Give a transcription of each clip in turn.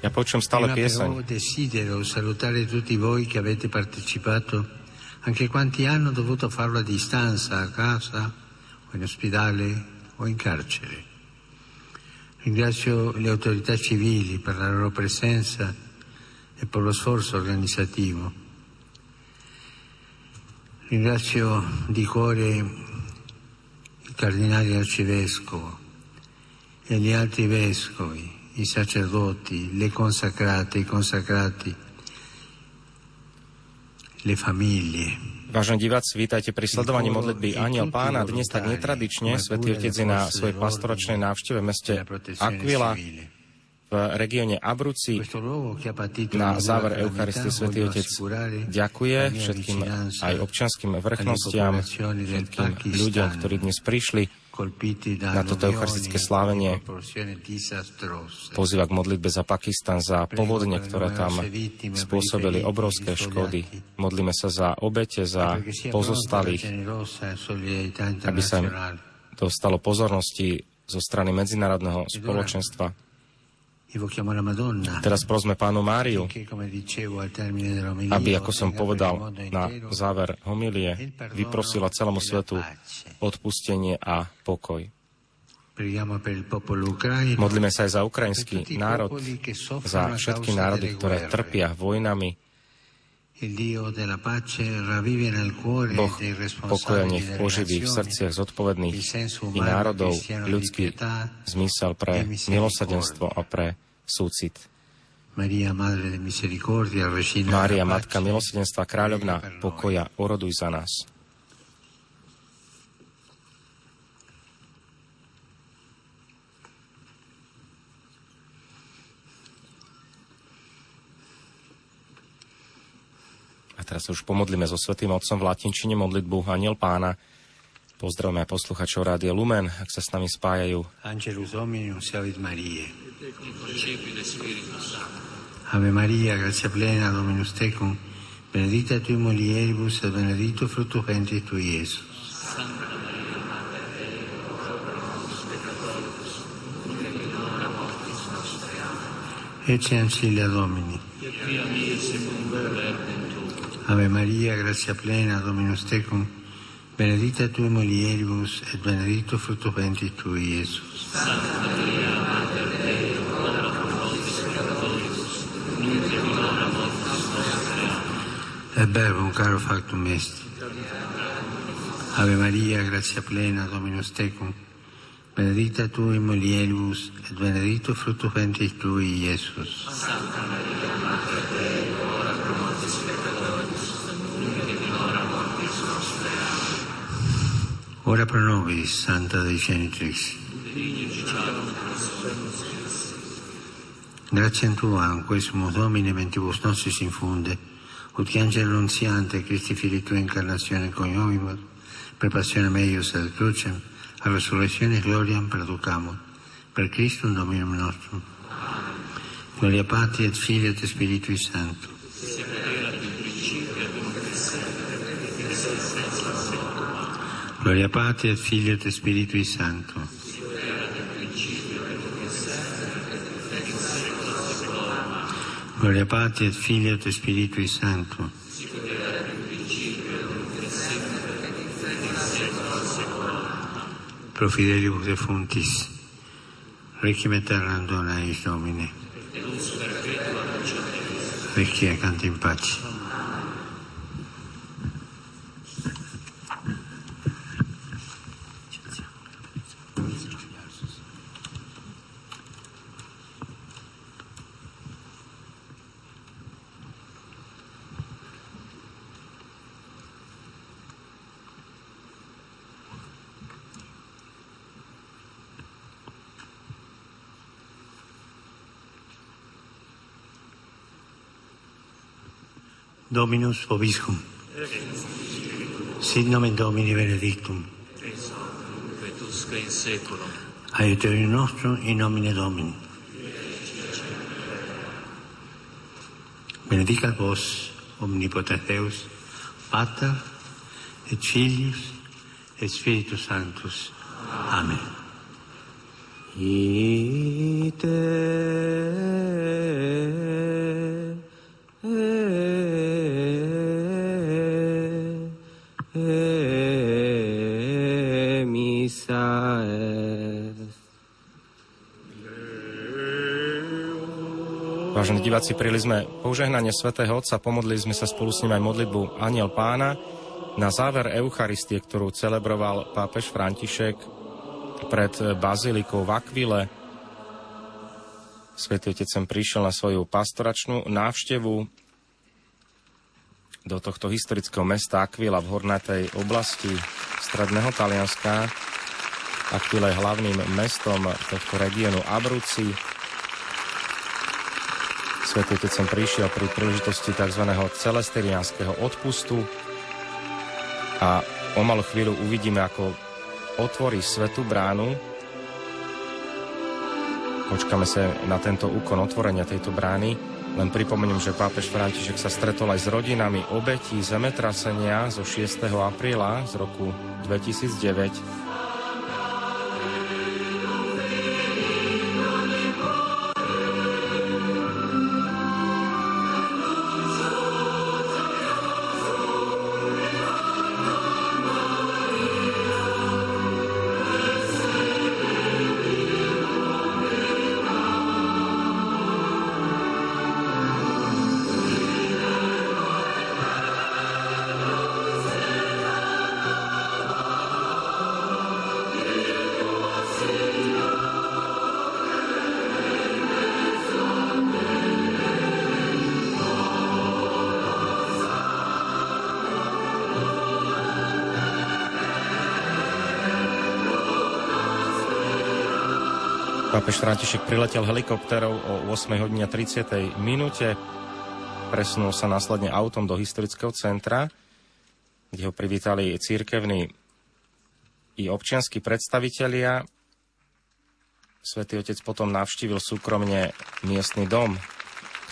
Ja počujem stále pieseň. desidero salutare tutti voi che avete partecipato, anche quanti hanno dovuto farlo a distanza, a casa, o in ospedale o in carcere. Ringrazio le autorità civili per la loro presenza e per lo sforzo organizzativo. Ringrazio di cuore il cardinale arcivescovo e gli altri vescovi, i sacerdoti, le consacrate, i consacrati, le famiglie. Vážení diváci, vítajte pri sledovaní modlitby Aniel Pána. Dnes tak netradične Svetý Otec je na svojej pastoračnej návšteve v meste Aquila v regióne Abruzzi. Na záver Eucharistie Svetý Otec ďakuje všetkým aj občanským vrchnostiam, všetkým ľuďom, ktorí dnes prišli na toto eucharistické slávenie. Pozýva k modlitbe za Pakistan, za povodne, ktoré tam spôsobili obrovské škody. Modlíme sa za obete, za pozostalých, aby sa dostalo pozornosti zo strany medzinárodného spoločenstva. Teraz prosme pánu Máriu, aby, ako som povedal na záver homilie, vyprosila celému svetu odpustenie a pokoj. Modlíme sa aj za ukrajinský národ, za všetky národy, ktoré trpia vojnami. Boh pokoja nech oživí v srdciach zodpovedných i národov ľudský zmysel pre milosadenstvo a pre súcit. Mária, Matka milosadenstva, kráľovná pokoja, oroduj za nás. A teraz sa už pomodlíme so Svetým Otcom v latinčine modlitbu Aniel Pána. Pozdravujeme aj posluchačov Rádia Lumen, ak sa s nami spájajú. Angelus Dominus, Savit Maria. Ave Maria, grazia plena, Dominus tecum, benedicta tui mulieribus et benedictus fructus ventris tui, Iesus. Ecce ancilla Domini. Ave Maria, grazia plena, Dominus tecum, benedicta tui mulieribus et benedictus fructus ventris tui, Iesus. Et verbum caro factum est. Ave Maria, grazia plena, Dominus tecum, benedicta tui mulieribus et benedictus fructus ventris tui, Iesus. Ora pro nobis, Santa Dei Genitrix. Grazie Tua, in questo Domine, mentibus nostris infunde, ut angelo annunziante, Christi fili Tua incarnazione coniovimus, per passione meius ad crucem, a resurrezione gloriam perducamur, per Christum Dominum nostrum. Gloria Patri et Filio et Spiritui Sancto. Gloria Patria, Figlio e Spirito e Santo. Gloria Patria, Figlio e Spirito e Santo. Profidelibus defuntis, requiem aeternam dona eis Domine, requiem canti in pace. Dominus vobiscum. Sit nomen Domini benedictum. Deus, che in secolo. Aiutori nostro in nomine Domini. Benedica vos, omnipotens Deus, Pater, et Filius, et Spiritus Sanctus. Amen. Ite e, e, e, Vážení diváci, prijeli sme požehnanie svätého Otca, pomodlili sme sa spolu s ním aj modlitbu Aniel Pána. Na záver Eucharistie, ktorú celebroval pápež František pred bazilikou v Akvile, Svetý Otec sem prišiel na svoju pastoračnú návštevu do tohto historického mesta Aquila v hornatej oblasti stredného Talianska. Aquila je hlavným mestom tohto regiónu Abruzzi. Svetý Otec sem prišiel pri príležitosti tzv. celesteriánskeho odpustu a o malú chvíľu uvidíme, ako otvorí svetú bránu. Počkáme sa na tento úkon otvorenia tejto brány. Len pripomeniem, že pápež František sa stretol aj s rodinami obetí zemetrasenia zo 6. apríla z roku 2009 Pápež František priletel helikopterou o 8 hodine 30. minúte, presunul sa následne autom do historického centra, kde ho privítali církevní i občianskí predstavitelia. Svetý otec potom navštívil súkromne miestny dom,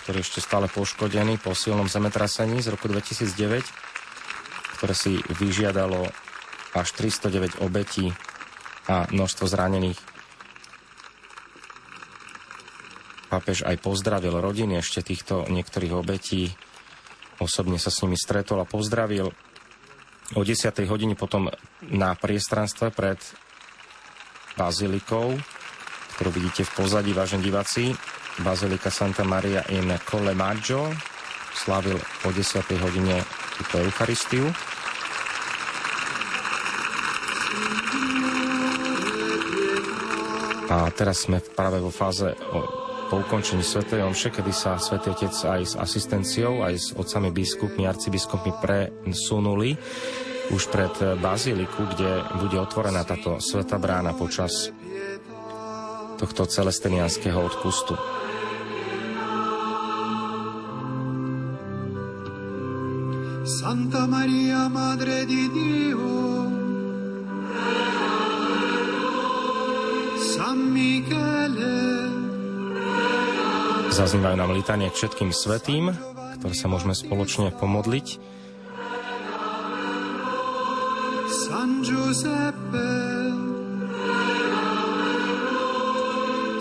ktorý ešte stále poškodený po silnom zemetrasení z roku 2009, ktoré si vyžiadalo až 309 obetí a množstvo zranených. Pápež aj pozdravil rodiny ešte týchto niektorých obetí. Osobne sa s nimi stretol a pozdravil. O 10. hodine potom na priestranstve pred bazilikou, ktorú vidíte v pozadí, vážení diváci, Bazilika Santa Maria in Colle Maggio, slavil o 10. hodine túto Eucharistiu. A teraz sme práve vo fáze po ukončení Sv. Omše, kedy sa Svetý Otec aj s asistenciou, aj s otcami biskupmi, arcibiskupmi presunuli už pred baziliku, kde bude otvorená táto sveta brána počas tohto celestinianského odpustu. Santa Maria, Madre di Dio, San Michele, Zaznívajú nám litanie k všetkým svetým, ktoré sa môžeme spoločne pomodliť. San Giuseppe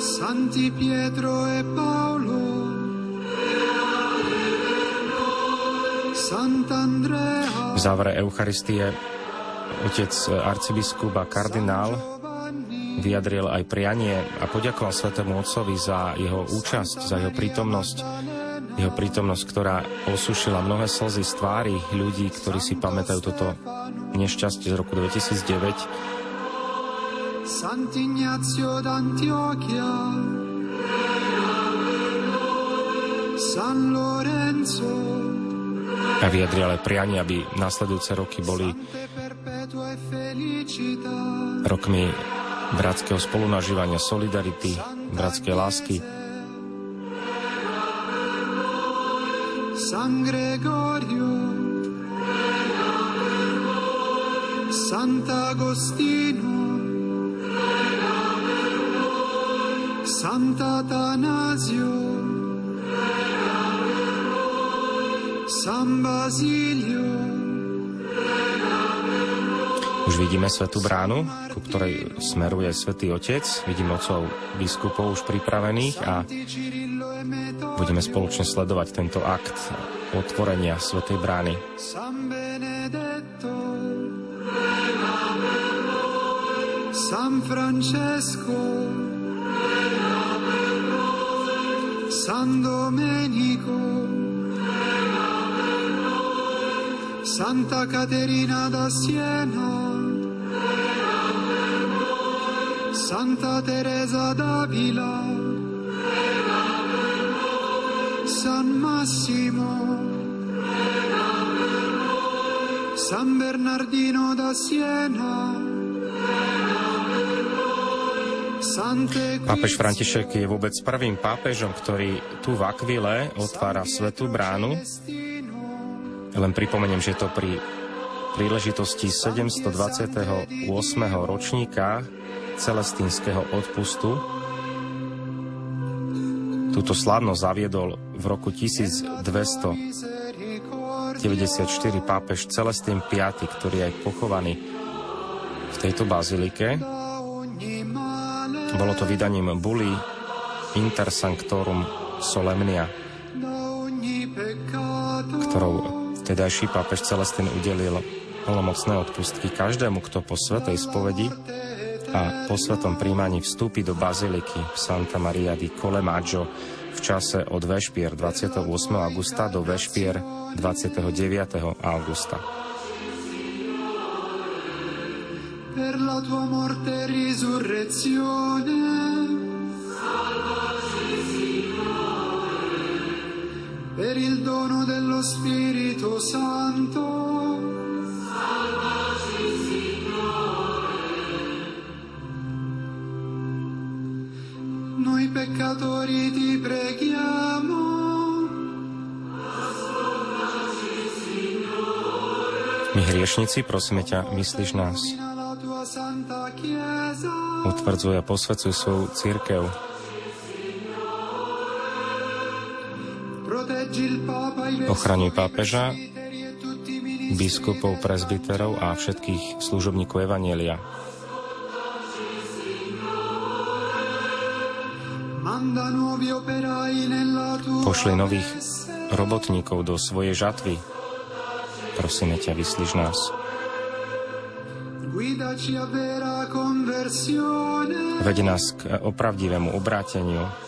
Santi Pietro e Paolo V závere Eucharistie otec arcibiskup a kardinál vyjadril aj prianie a poďakoval Svetému Otcovi za jeho účasť, za jeho prítomnosť, jeho prítomnosť, ktorá osušila mnohé slzy z tvári ľudí, ktorí si pamätajú toto nešťastie z roku 2009. Sant'Ignazio d'Antiochia. San Lorenzo. A vyjadril aj prianie, aby nasledujúce roky boli rokmi bratského spolunažívania, solidarity, bratskej lásky. San Gregorio, Sant'Agostino, Sant'Atanasio, San Basilio, už vidíme Svetú bránu, ku ktorej smeruje Svetý Otec. Vidím otcov biskupov už pripravených a budeme spoločne sledovať tento akt otvorenia Svetej brány. San Francesco San Domenico Santa Caterina da Siena. Santa Teresa d'Avila. San Massimo. San Bernardino da Siena. Pápež František je vôbec prvým pápežom, ktorý tu v Akvile otvára svetú bránu. Len pripomeniem, že to pri príležitosti 728. ročníka celestínskeho odpustu. Túto slávnosť zaviedol v roku 1294 pápež Celestín V, ktorý je pochovaný v tejto bazilike. Bolo to vydaním buly Inter Sanctorum Solemnia, ktorou tedajší pápež Celestin udelil plnomocné odpustky každému, kto po svetej spovedi a po svetom príjmaní vstúpi do baziliky Santa Maria di Colemaggio v čase od Vešpier 28. augusta do Vešpier 29. augusta. per la tua morte e risurrezione. Il dono dello Spirito Santo. Salvaci, Signore. Noi peccatori ti preghiamo. My hriešnici, prosíme ťa, myslíš nás. Utvrdzuje a posvedcuj svoju církev. Ochraňuj pápeža, biskupov, prezbiterov a všetkých služobníkov Evanielia. Pošli nových robotníkov do svojej žatvy. Prosíme ťa, vyslíš nás. Vede nás k opravdivému obráteniu.